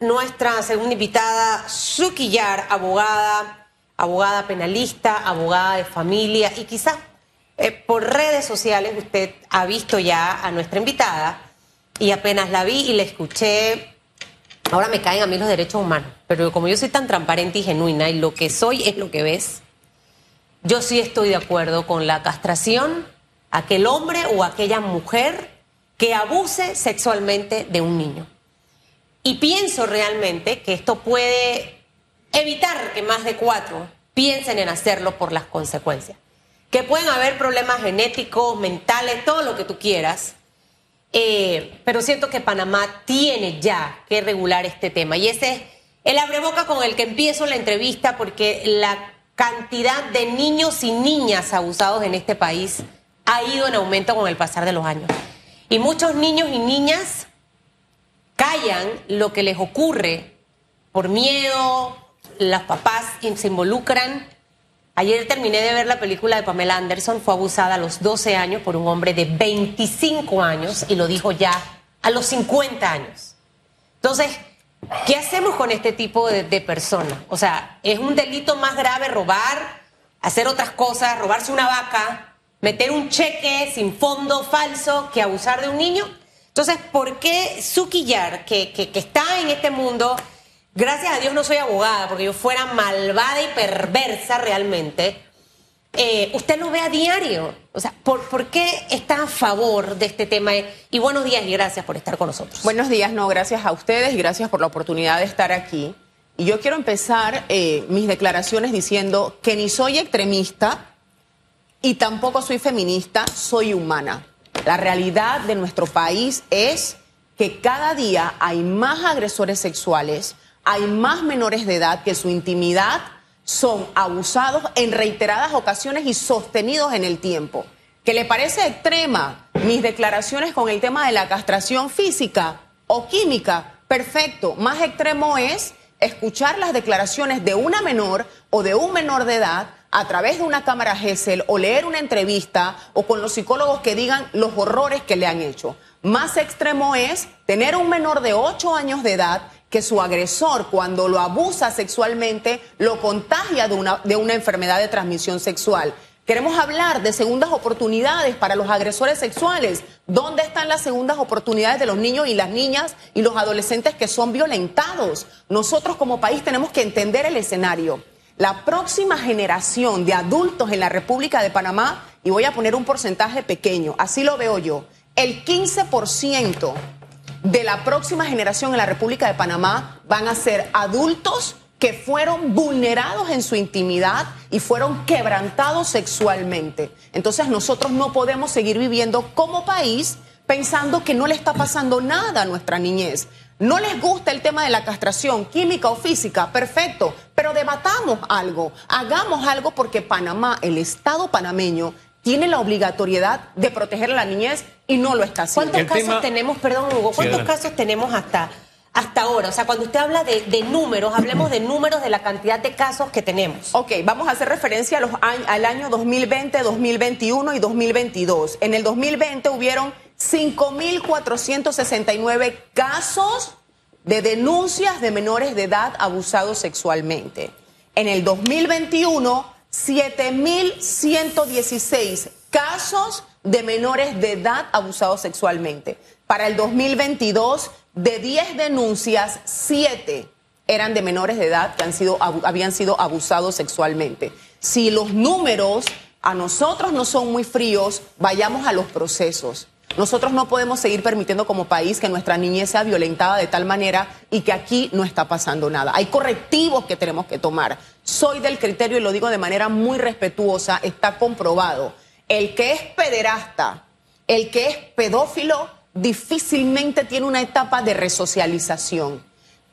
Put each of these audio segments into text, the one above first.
nuestra segunda invitada, Suki Yar, abogada, abogada penalista, abogada de familia y quizás eh, por redes sociales usted ha visto ya a nuestra invitada y apenas la vi y la escuché, ahora me caen a mí los derechos humanos, pero como yo soy tan transparente y genuina y lo que soy es lo que ves, yo sí estoy de acuerdo con la castración aquel hombre o aquella mujer que abuse sexualmente de un niño. Y pienso realmente que esto puede evitar que más de cuatro piensen en hacerlo por las consecuencias. Que pueden haber problemas genéticos, mentales, todo lo que tú quieras. Eh, pero siento que Panamá tiene ya que regular este tema. Y ese es el abreboca con el que empiezo la entrevista, porque la cantidad de niños y niñas abusados en este país ha ido en aumento con el pasar de los años. Y muchos niños y niñas callan lo que les ocurre por miedo, las papás se involucran. Ayer terminé de ver la película de Pamela Anderson, fue abusada a los 12 años por un hombre de 25 años y lo dijo ya a los 50 años. Entonces, ¿qué hacemos con este tipo de, de personas? O sea, ¿es un delito más grave robar, hacer otras cosas, robarse una vaca, meter un cheque sin fondo falso que abusar de un niño. Entonces, ¿por qué Sukiyar, que, que, está en este mundo, gracias a Dios no soy abogada, porque yo fuera malvada y perversa realmente, eh, usted lo ve a diario? O sea, ¿por, ¿por, qué está a favor de este tema? Y buenos días y gracias por estar con nosotros. Buenos días, no, gracias a ustedes y gracias por la oportunidad de estar aquí. Y yo quiero empezar eh, mis declaraciones diciendo que ni soy extremista, y tampoco soy feminista, soy humana. La realidad de nuestro país es que cada día hay más agresores sexuales, hay más menores de edad que su intimidad son abusados en reiteradas ocasiones y sostenidos en el tiempo. ¿Que le parece extrema mis declaraciones con el tema de la castración física o química? Perfecto. Más extremo es escuchar las declaraciones de una menor o de un menor de edad a través de una cámara GESEL o leer una entrevista o con los psicólogos que digan los horrores que le han hecho. Más extremo es tener un menor de 8 años de edad que su agresor cuando lo abusa sexualmente lo contagia de una, de una enfermedad de transmisión sexual. Queremos hablar de segundas oportunidades para los agresores sexuales. ¿Dónde están las segundas oportunidades de los niños y las niñas y los adolescentes que son violentados? Nosotros como país tenemos que entender el escenario la próxima generación de adultos en la República de Panamá, y voy a poner un porcentaje pequeño, así lo veo yo, el 15% de la próxima generación en la República de Panamá van a ser adultos que fueron vulnerados en su intimidad y fueron quebrantados sexualmente. Entonces nosotros no podemos seguir viviendo como país pensando que no le está pasando nada a nuestra niñez. No les gusta el tema de la castración química o física, perfecto, pero debatamos algo, hagamos algo porque Panamá, el Estado panameño, tiene la obligatoriedad de proteger a la niñez y no lo está haciendo. ¿Cuántos casos tenemos, perdón Hugo, cuántos casos tenemos hasta, hasta ahora? O sea, cuando usted habla de, de, números, hablemos de números de la cantidad de casos que tenemos. Ok, vamos a hacer referencia a los, al año 2020, 2021 y 2022. En el 2020 hubieron 5.469 casos de denuncias de menores de edad abusados sexualmente. En el 2021, 7.116 casos de menores de edad abusados sexualmente. Para el 2022, de 10 denuncias, 7 eran de menores de edad que han sido, habían sido abusados sexualmente. Si los números a nosotros no son muy fríos, vayamos a los procesos. Nosotros no podemos seguir permitiendo como país que nuestra niñez sea violentada de tal manera y que aquí no está pasando nada. Hay correctivos que tenemos que tomar. Soy del criterio y lo digo de manera muy respetuosa, está comprobado. El que es pederasta, el que es pedófilo, difícilmente tiene una etapa de resocialización.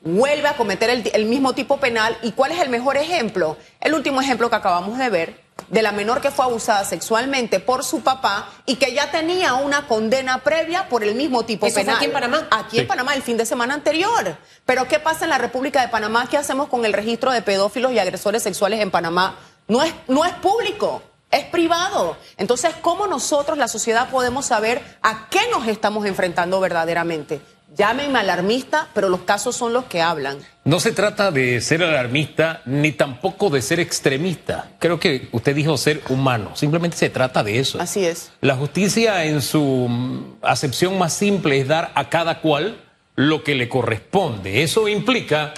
Vuelve a cometer el, el mismo tipo penal. ¿Y cuál es el mejor ejemplo? El último ejemplo que acabamos de ver de la menor que fue abusada sexualmente por su papá y que ya tenía una condena previa por el mismo tipo ¿Eso penal. Fue aquí en Panamá? Aquí sí. en Panamá, el fin de semana anterior. Pero ¿qué pasa en la República de Panamá? ¿Qué hacemos con el registro de pedófilos y agresores sexuales en Panamá? No es, no es público. Es privado. Entonces, ¿cómo nosotros, la sociedad, podemos saber a qué nos estamos enfrentando verdaderamente? Llámenme alarmista, pero los casos son los que hablan. No se trata de ser alarmista ni tampoco de ser extremista. Creo que usted dijo ser humano. Simplemente se trata de eso. Así es. La justicia en su acepción más simple es dar a cada cual lo que le corresponde. Eso implica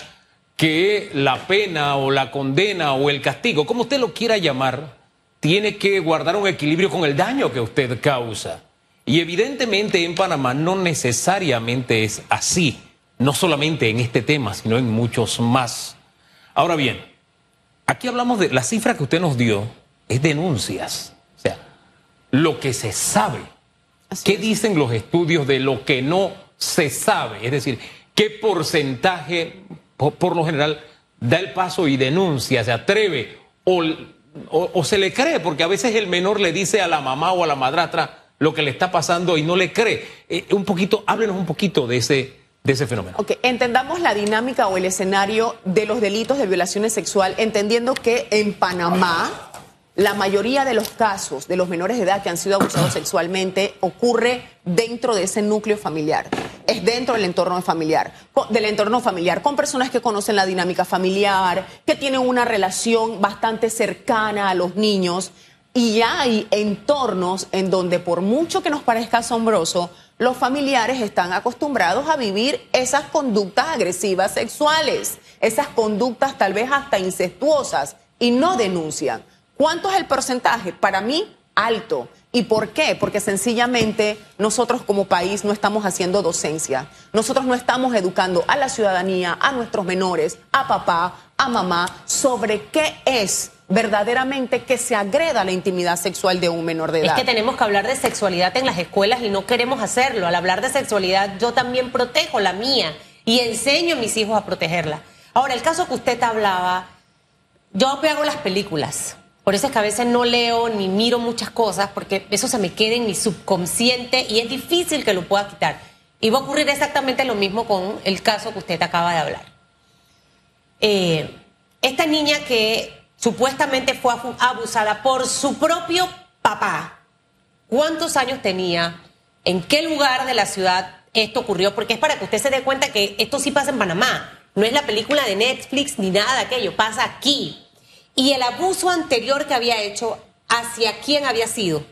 que la pena o la condena o el castigo, como usted lo quiera llamar, tiene que guardar un equilibrio con el daño que usted causa. Y evidentemente en Panamá no necesariamente es así, no solamente en este tema, sino en muchos más. Ahora bien, aquí hablamos de la cifra que usted nos dio, es denuncias, o sea, lo que se sabe. ¿Qué dicen los estudios de lo que no se sabe? Es decir, ¿qué porcentaje, por, lo general, da el paso y denuncia, se atreve o, o se le cree? Porque a veces el menor le dice a la mamá o a la madrastra, lo que le está pasando y no le cree. Eh, un poquito, háblenos un poquito de ese, de ese fenómeno. Ok, entendamos la dinámica o el escenario de los delitos de violación sexual, entendiendo que en Panamá la mayoría de los casos de los menores de edad que han sido abusados sexualmente ocurre dentro de ese núcleo familiar. Es dentro del entorno familiar, del entorno familiar, con personas que conocen la dinámica familiar, que tienen una relación bastante cercana a los niños. Y hay entornos en donde por mucho que nos parezca asombroso, los familiares están acostumbrados a vivir esas conductas agresivas sexuales, esas conductas tal vez hasta incestuosas y no denuncian. ¿Cuánto es el porcentaje? Para mí, alto. ¿Y por qué? Porque sencillamente nosotros como país no estamos haciendo docencia. Nosotros no estamos educando a la ciudadanía, a nuestros menores, a papá, a mamá, sobre qué es verdaderamente que se agreda la intimidad sexual de un menor de edad. Es que tenemos que hablar de sexualidad en las escuelas y no queremos hacerlo. Al hablar de sexualidad yo también protejo la mía y enseño a mis hijos a protegerla. Ahora, el caso que usted hablaba, yo hago las películas. Por eso es que a veces no leo ni miro muchas cosas porque eso se me queda en mi subconsciente y es difícil que lo pueda quitar. Y va a ocurrir exactamente lo mismo con el caso que usted acaba de hablar. Eh, esta niña que supuestamente fue abusada por su propio papá. ¿Cuántos años tenía? ¿En qué lugar de la ciudad esto ocurrió? Porque es para que usted se dé cuenta que esto sí pasa en Panamá. No es la película de Netflix ni nada de aquello, pasa aquí. Y el abuso anterior que había hecho, ¿hacia quién había sido?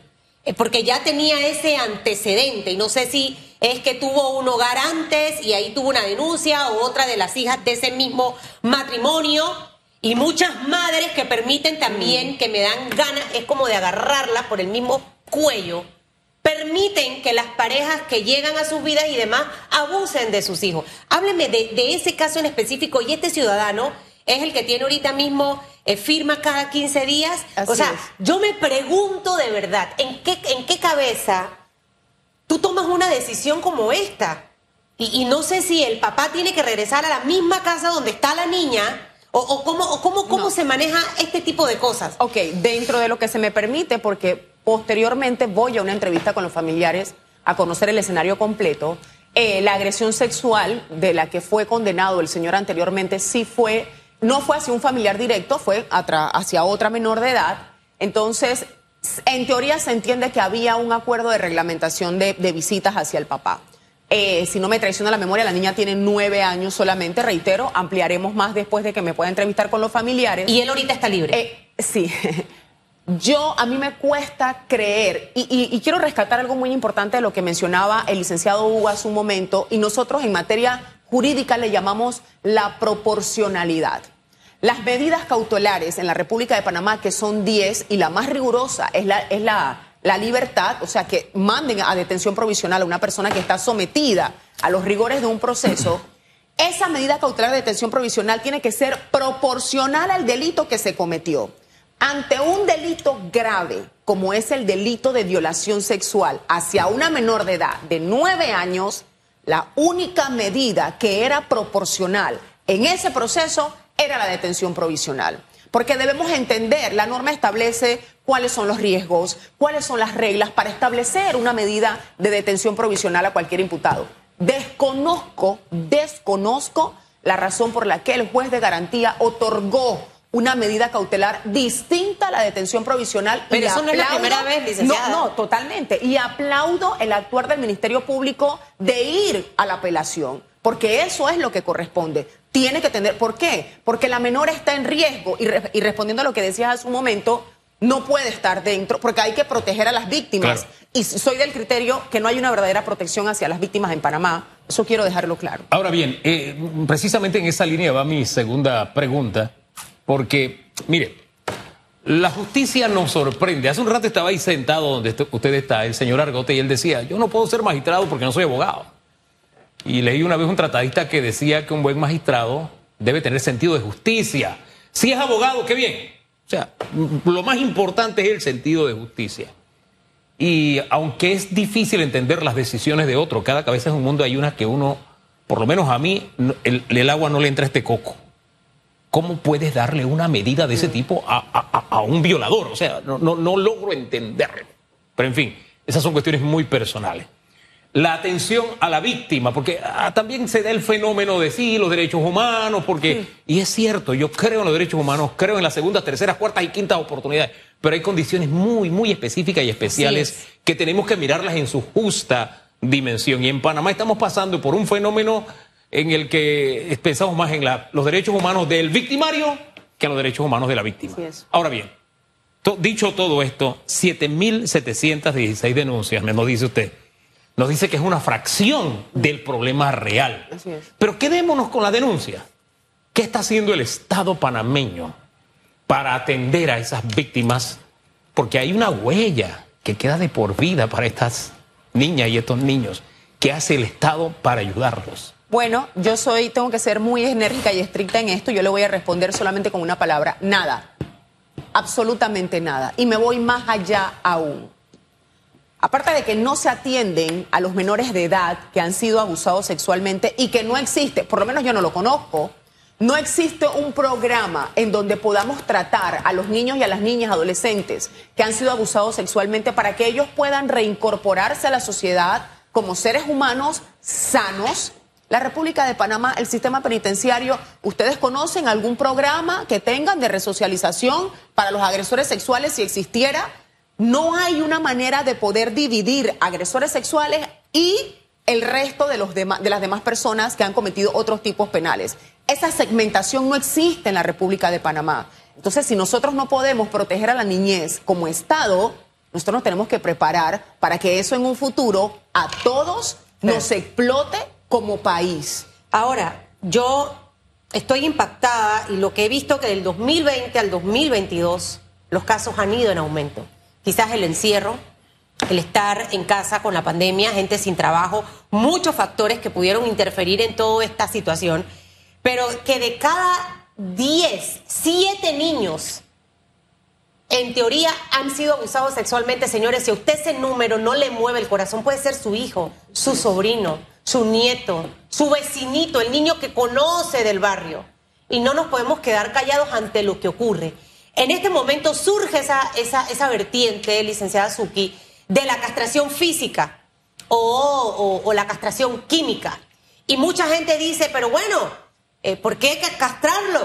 Eh, porque ya tenía ese antecedente y no sé si es que tuvo un hogar antes y ahí tuvo una denuncia o otra de las hijas de ese mismo matrimonio y muchas madres que permiten también, que me dan ganas, es como de agarrarla por el mismo cuello, permiten que las parejas que llegan a sus vidas y demás abusen de sus hijos. Hábleme de, ese caso en específico y este ciudadano es el que tiene ahorita mismo eh, firma cada 15 días. o sea, yo me pregunto de verdad, ¿en qué, ¿en qué cabeza tú tomas una decisión como esta? Y, y no sé si el papá tiene que regresar a la misma casa donde está la niña ¿O, cómo, cómo, cómo se maneja este tipo de cosas? Ok, dentro de lo que se me permite, porque posteriormente voy a una entrevista con los familiares a conocer el escenario completo. Eh, la agresión sexual de la que fue condenado el señor anteriormente sí fue, no fue hacia un familiar directo, fue hacia otra menor de edad. Entonces, en teoría se entiende que había un acuerdo de reglamentación de visitas hacia el papá. Eh, si no me traiciona la memoria, la niña tiene nueve años solamente, reitero, ampliaremos más después de que me pueda entrevistar con los familiares. ¿Y él ahorita está libre? Eh, sí. Yo, a mí me cuesta creer, y, quiero rescatar algo muy importante de lo que mencionaba el licenciado Hugo hace un momento, y nosotros en materia jurídica le llamamos la proporcionalidad. Las medidas cautelares en la República de Panamá, que son 10, y la más rigurosa es la, es la la libertad, o sea, que manden a detención provisional a una persona que está sometida a los rigores de un proceso, esa medida cautelar de detención provisional tiene que ser proporcional al delito que se cometió. Ante un delito grave, como es el delito de violación sexual hacia una menor de edad de nueve años, la única medida que era proporcional en ese proceso era la detención provisional. Porque debemos entender, la norma establece cuáles son los riesgos, cuáles son las reglas para establecer una medida de detención provisional a cualquier imputado. Desconozco, desconozco la razón por la que el juez de garantía otorgó una medida cautelar distinta a la detención provisional. Pero eso no es la primera vez, licenciada. No, no, totalmente. Y aplaudo el actuar del Ministerio Público de ir a la apelación, porque eso es lo que corresponde. Tiene que tener, ¿por qué? Porque la menor está en riesgo y, y respondiendo a lo que decías hace un momento, no puede estar dentro porque hay que proteger a las víctimas. Y soy del criterio que no hay una verdadera protección hacia las víctimas en Panamá. Eso quiero dejarlo claro. Ahora bien, eh, precisamente en esa línea va mi segunda pregunta, porque, mire, la justicia nos sorprende. Hace un rato estaba ahí sentado donde usted está, el señor Argote, y él decía, yo no puedo ser magistrado porque no soy abogado. Y leí una vez un tratadista que decía que un buen magistrado debe tener sentido de justicia. Si es abogado, qué bien. O sea, lo más importante es el sentido de justicia. Y aunque es difícil entender las decisiones de otro, cada cabeza es un mundo, hay unas que uno, por lo menos a mí, el, agua no le entra a este coco. ¿Cómo puedes darle una medida de ese tipo a, un violador? O sea, no, no logro entenderlo. Pero en fin, esas son cuestiones muy personales la atención a la víctima, porque ah, también se da el fenómeno de sí, los derechos humanos, porque, y es cierto, yo creo en los derechos humanos, creo en las segundas, terceras, cuartas y quintas oportunidades, pero hay condiciones muy, muy específicas y especiales que tenemos que mirarlas en su justa dimensión. Y en Panamá estamos pasando por un fenómeno en el que pensamos más en los derechos humanos del victimario que en los derechos humanos de la víctima. Ahora bien, dicho todo esto, 7.716 denuncias, me lo dice usted nos dice que es una fracción del problema real. Pero quedémonos con la denuncia. ¿Qué está haciendo el Estado panameño para atender a esas víctimas? Porque hay una huella que queda de por vida para estas niñas y estos niños. ¿Qué hace el Estado para ayudarlos? Bueno, yo soy, tengo que ser muy enérgica y estricta en esto. Yo le voy a responder solamente con una palabra: nada. Absolutamente nada. Y me voy más allá aún aparte de que no se atienden a los menores de edad que han sido abusados sexualmente y que no existe, por lo menos yo no lo conozco, no existe un programa en donde podamos tratar a los niños y a las niñas adolescentes que han sido abusados sexualmente para que ellos puedan reincorporarse a la sociedad como seres humanos sanos. La República de Panamá, el sistema penitenciario, ¿ustedes conocen algún programa que tengan de resocialización para los agresores sexuales si existiera? No hay una manera de poder dividir agresores sexuales y el resto de, los de las demás personas que han cometido otros tipos penales. Esa segmentación no existe en la República de Panamá. Entonces, si nosotros no podemos proteger a la niñez como Estado, nosotros nos tenemos que preparar para que eso en un futuro a todos nos explote como país. Ahora, yo estoy impactada y lo que he visto que del 2020 al 2022 los casos han ido en aumento quizás el encierro, el estar en casa con la pandemia, gente sin trabajo, muchos factores que pudieron interferir en toda esta situación, pero que de cada 10, 7 niños en teoría han sido abusados sexualmente, señores, si a usted ese número no le mueve el corazón, puede ser su hijo, su sobrino, su nieto, su vecinito, el niño que conoce del barrio. Y no nos podemos quedar callados ante lo que ocurre. En este momento surge esa, esa, esa vertiente, licenciada Suki, de la castración física o, la castración química. Y mucha gente dice, pero bueno, eh, ¿por qué hay que castrarlo?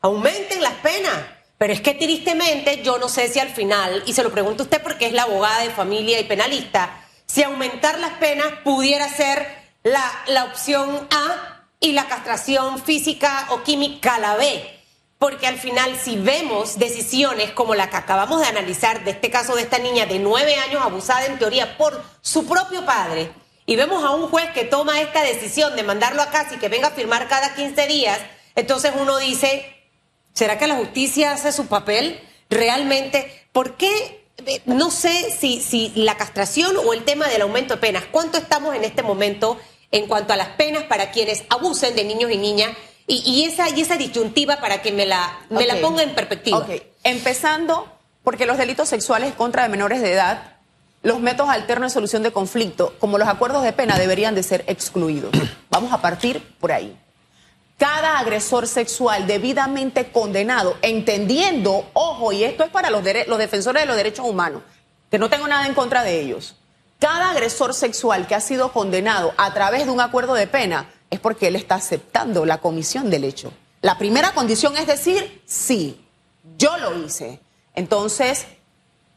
Aumenten las penas. Pero es que tristemente yo no sé si al final, y se lo pregunto a usted porque es la abogada de familia y penalista, si aumentar las penas pudiera ser la, la opción A y la castración física o química la B porque al final si vemos decisiones como la que acabamos de analizar de este caso de esta niña de nueve años abusada en teoría por su propio padre, y vemos a un juez que toma esta decisión de mandarlo a casa y que venga a firmar cada 15 días, entonces uno dice, ¿será que la justicia hace su papel realmente? ¿Por qué? Eh, no sé si, si la castración o el tema del aumento de penas, ¿cuánto estamos en este momento en cuanto a las penas para quienes abusen de niños y niñas? Y, esa, y esa disyuntiva para que me la, me la ponga en perspectiva. Ok, empezando porque los delitos sexuales contra menores de edad, los métodos alternos de solución de conflicto, como los acuerdos de pena, deberían de ser excluidos. Vamos a partir por ahí. Cada agresor sexual debidamente condenado, entendiendo, ojo, y esto es para los, los defensores de los derechos humanos, que no tengo nada en contra de ellos, cada agresor sexual que ha sido condenado a través de un acuerdo de pena es porque él está aceptando la comisión del hecho. La primera condición es decir sí. Yo lo hice. Entonces,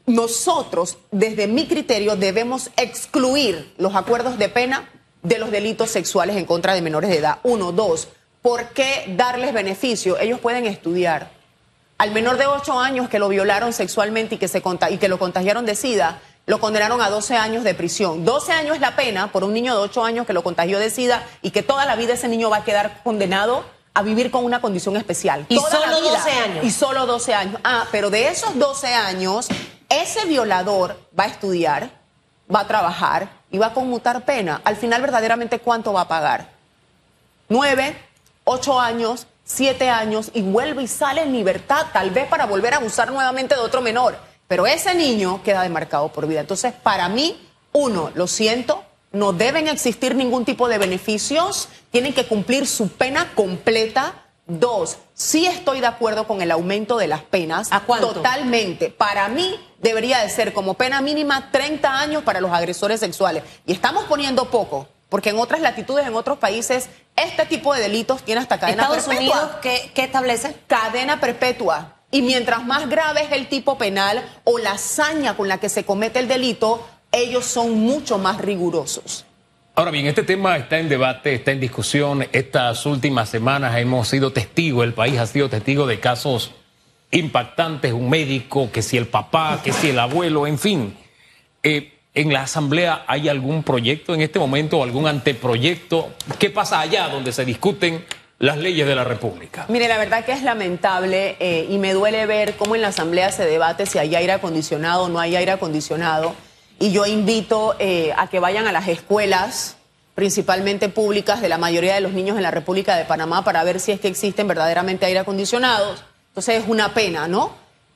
nosotros, desde mi criterio, debemos excluir los acuerdos de pena de los delitos sexuales en contra de menores de edad. Uno, dos, ¿por qué darles beneficio? Ellos pueden estudiar. Al menor de 8 años que lo violaron sexualmente y que, se, y que lo contagiaron de SIDA, lo condenaron a 12 años de prisión. 12 años es la pena por un niño de 8 años que lo contagió de SIDA y que toda la vida ese niño va a quedar condenado a vivir con una condición especial. Y solo 12 años. Y solo 12 años. Ah, pero de esos 12 años, ese violador va a estudiar, va a trabajar y va a conmutar pena. Al final, verdaderamente, ¿cuánto va a pagar? 9, 8 años, 7 años y vuelve y sale en libertad, tal vez para volver a abusar nuevamente de otro menor. Pero ese niño queda demarcado por vida. Entonces, para mí, uno, lo siento, no deben existir ningún tipo de beneficios, tienen que cumplir su pena completa. Dos, sí estoy de acuerdo con el aumento de las penas. ¿A cuánto? Totalmente. Para mí debería de ser como pena mínima 30 años para los agresores sexuales. Y estamos poniendo poco, porque en otras latitudes, en otros países, este tipo de delitos tiene hasta cadena Estados perpetua. Unidos, ¿qué, ¿qué establece? Cadena perpetua. Y mientras más grave es el tipo penal o la hazaña con la que se comete el delito, ellos son mucho más rigurosos. Ahora bien, este tema está en debate, está en discusión. Estas últimas semanas hemos sido testigos, el país ha sido testigo de casos impactantes, un médico, que si el papá, que si el abuelo, en fin. Eh, ¿En la Asamblea hay algún proyecto en este momento, algún anteproyecto? ¿Qué pasa allá donde se discuten las leyes de la República? Mire, la verdad que es lamentable eh, y me duele ver cómo en la Asamblea se debate si hay aire acondicionado o no hay aire acondicionado. Y yo invito eh, a que vayan a las escuelas, principalmente públicas, de la mayoría de los niños en la República de Panamá para ver si es que existen verdaderamente aire acondicionados. Entonces es una pena, ¿no?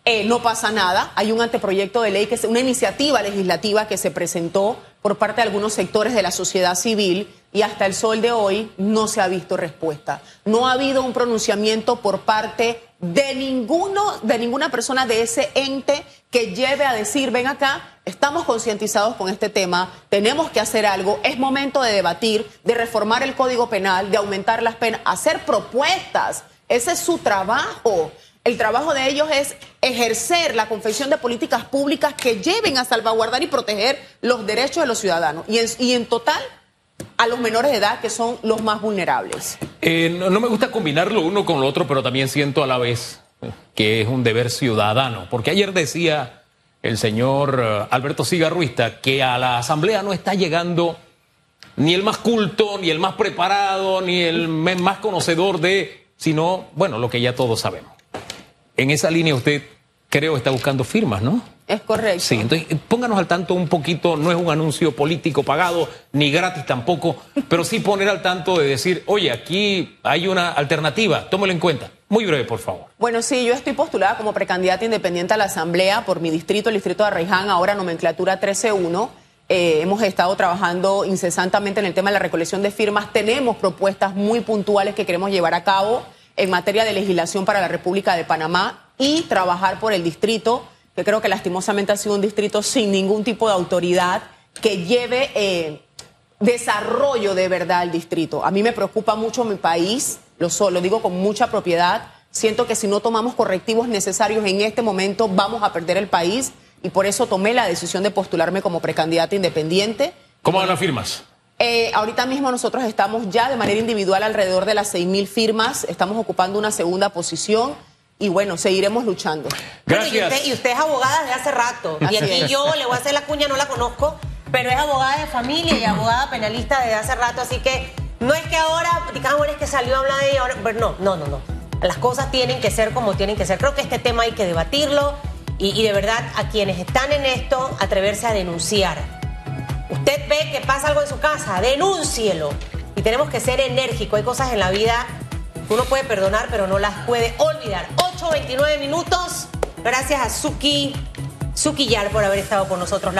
Eh, no pasa nada. Hay un anteproyecto de ley, que es una iniciativa legislativa que se presentó por parte de algunos sectores de la sociedad civil y hasta el sol de hoy no se ha visto respuesta. No ha habido un pronunciamiento por parte de ninguno, de ninguna persona de ese ente que lleve a decir, ven acá, estamos concientizados con este tema, tenemos que hacer algo, es momento de debatir, de reformar el Código Penal, de aumentar las penas, hacer propuestas. Ese es su trabajo. El trabajo de ellos es ejercer la confección de políticas públicas que lleven a salvaguardar y proteger los derechos de los ciudadanos. Y en, y en total, a los menores de edad, que son los más vulnerables. Eh, no, me gusta combinar lo uno con lo otro, pero también siento a la vez que es un deber ciudadano. Porque ayer decía el señor eh, Alberto Cigarruista que a la Asamblea no está llegando ni el más culto, ni el más preparado, ni el más conocedor de, sino, bueno, lo que ya todos sabemos. En esa línea usted creo está buscando firmas, ¿no? Es correcto. Sí, entonces pónganos al tanto un poquito, no es un anuncio político pagado, ni gratis tampoco, pero sí poner al tanto de decir, oye, aquí hay una alternativa, tómelo en cuenta. Muy breve, por favor. Bueno, sí, yo estoy postulada como precandidata independiente a la Asamblea por mi distrito, el distrito de Arraiján, ahora nomenclatura 13-1. Eh, hemos estado trabajando incesantemente en el tema de la recolección de firmas. Tenemos propuestas muy puntuales que queremos llevar a cabo en materia de legislación para la República de Panamá y trabajar por el distrito, que creo que lastimosamente ha sido un distrito sin ningún tipo de autoridad que lleve eh, desarrollo de verdad al distrito. A mí me preocupa mucho mi país, lo, lo digo con mucha propiedad. Siento que si no tomamos correctivos necesarios en este momento vamos a perder el país y por eso tomé la decisión de postularme como precandidata independiente. ¿Cómo van las firmas? Eh, ahorita mismo nosotros estamos ya de manera individual alrededor de las 6.000 firmas, estamos ocupando una segunda posición y bueno, seguiremos luchando. Bueno, y, Gracias. usted, y usted es abogada desde hace rato. Así y aquí es. yo le voy a hacer la cuña, no la conozco, pero es abogada de familia y abogada penalista desde hace rato. Así que no es que ahora, digamos, bueno, es que salió a hablar de ella. ahora- pero no, no, no, no. Las cosas tienen que ser como tienen que ser. Creo que este tema hay que debatirlo y, y de verdad a quienes están en esto, atreverse a denunciar. Usted ve que pasa algo en su casa, denúncielo. Y tenemos que ser enérgicos. Hay cosas en la vida uno puede perdonar, pero no las puede olvidar. 8.29 minutos. Gracias a Suki, Suki Yar por haber estado con nosotros.